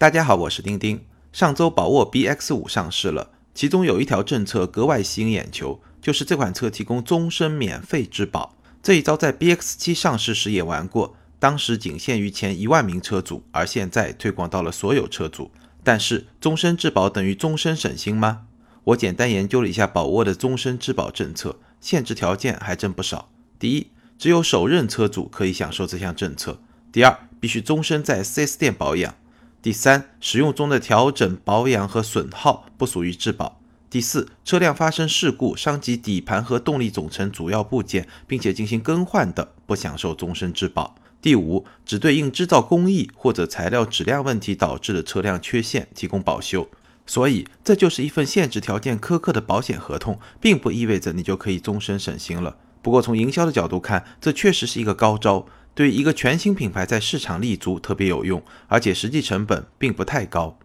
大家好，我是丁丁。上周宝沃 BX 五上市了，其中有一条政策格外吸引眼球，就是这款车提供终身免费质保。这一招在 BX 七上市时也玩过，当时仅限于前一万名车主，而现在推广到了所有车主。但是终身质保等于终身省心吗？我简单研究了一下宝沃的终身质保政策，限制条件还真不少。第一，只有首任车主可以享受这项政策；第二，必须终身在 4S 店保养；第三，使用中的调整、保养和损耗不属于质保；第四，车辆发生事故伤及底盘和动力总成主要部件，并且进行更换的，不享受终身质保；第五，只对应制造工艺或者材料质量问题导致的车辆缺陷提供保修。所以，这就是一份限制条件苛刻的保险合同，并不意味着你就可以终身省心了。不过，从营销的角度看，这确实是一个高招，对一个全新品牌在市场立足特别有用，而且实际成本并不太高。